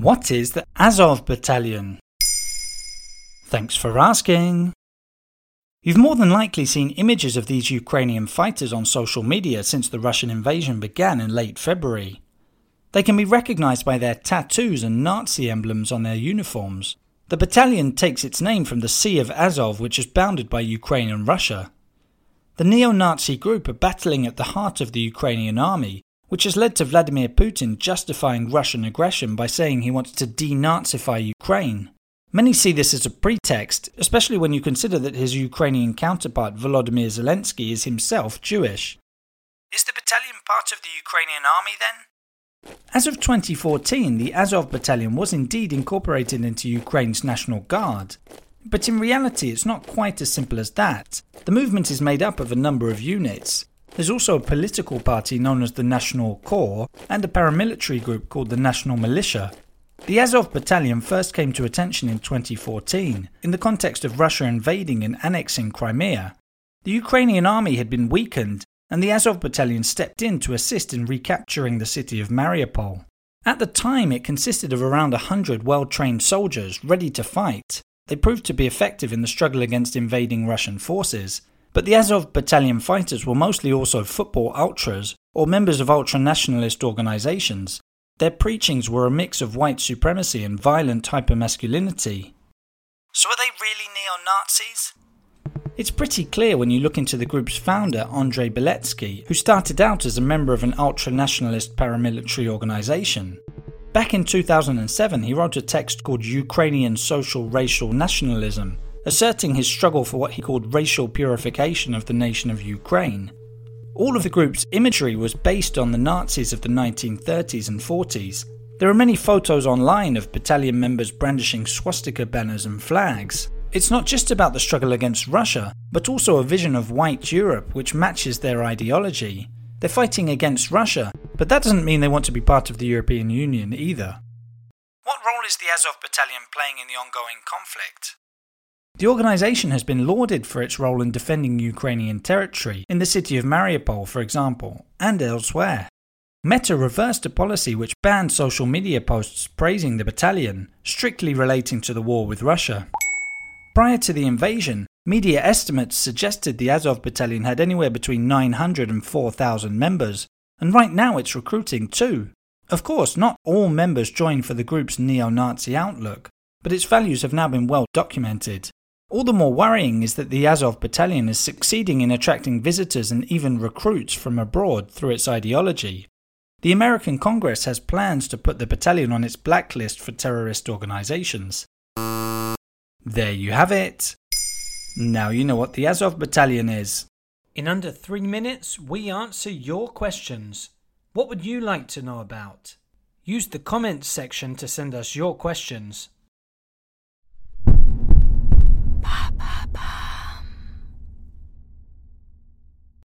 What is the Azov Battalion? Thanks for asking. You've more than likely seen images of these Ukrainian fighters on social media since the Russian invasion began in late February. They can be recognized by their tattoos and Nazi emblems on their uniforms. The battalion takes its name from the Sea of Azov, which is bounded by Ukraine and Russia. The neo Nazi group are battling at the heart of the Ukrainian army, which has led to Vladimir Putin justifying Russian aggression by saying he wants to denazify Ukraine. Many see this as a pretext, especially when you consider that his Ukrainian counterpart Volodymyr Zelensky is himself Jewish. Is the battalion part of the Ukrainian army then? As of 2014, the Azov battalion was indeed incorporated into Ukraine's National Guard. But in reality, it's not quite as simple as that. The movement is made up of a number of units. There's also a political party known as the National Corps and a paramilitary group called the National Militia, the Azov battalion first came to attention in 2014 in the context of Russia invading and annexing Crimea. The Ukrainian army had been weakened, and the Azov battalion stepped in to assist in recapturing the city of Mariupol. At the time, it consisted of around 100 well trained soldiers ready to fight. They proved to be effective in the struggle against invading Russian forces. But the Azov battalion fighters were mostly also football ultras or members of ultra nationalist organizations their preachings were a mix of white supremacy and violent hypermasculinity. So are they really neo Nazis? It's pretty clear when you look into the group's founder, Andrei Beletsky, who started out as a member of an ultra nationalist paramilitary organization. Back in 2007, he wrote a text called Ukrainian Social Racial Nationalism, asserting his struggle for what he called racial purification of the nation of Ukraine. All of the group's imagery was based on the Nazis of the 1930s and 40s. There are many photos online of battalion members brandishing swastika banners and flags. It's not just about the struggle against Russia, but also a vision of white Europe which matches their ideology. They're fighting against Russia, but that doesn't mean they want to be part of the European Union either. What role is the Azov battalion playing in the ongoing conflict? The organization has been lauded for its role in defending Ukrainian territory, in the city of Mariupol, for example, and elsewhere. Meta reversed a policy which banned social media posts praising the battalion, strictly relating to the war with Russia. Prior to the invasion, media estimates suggested the Azov battalion had anywhere between 900 and 4,000 members, and right now it's recruiting too. Of course, not all members join for the group's neo Nazi outlook, but its values have now been well documented. All the more worrying is that the Azov battalion is succeeding in attracting visitors and even recruits from abroad through its ideology. The American Congress has plans to put the battalion on its blacklist for terrorist organizations. There you have it. Now you know what the Azov battalion is. In under three minutes, we answer your questions. What would you like to know about? Use the comments section to send us your questions.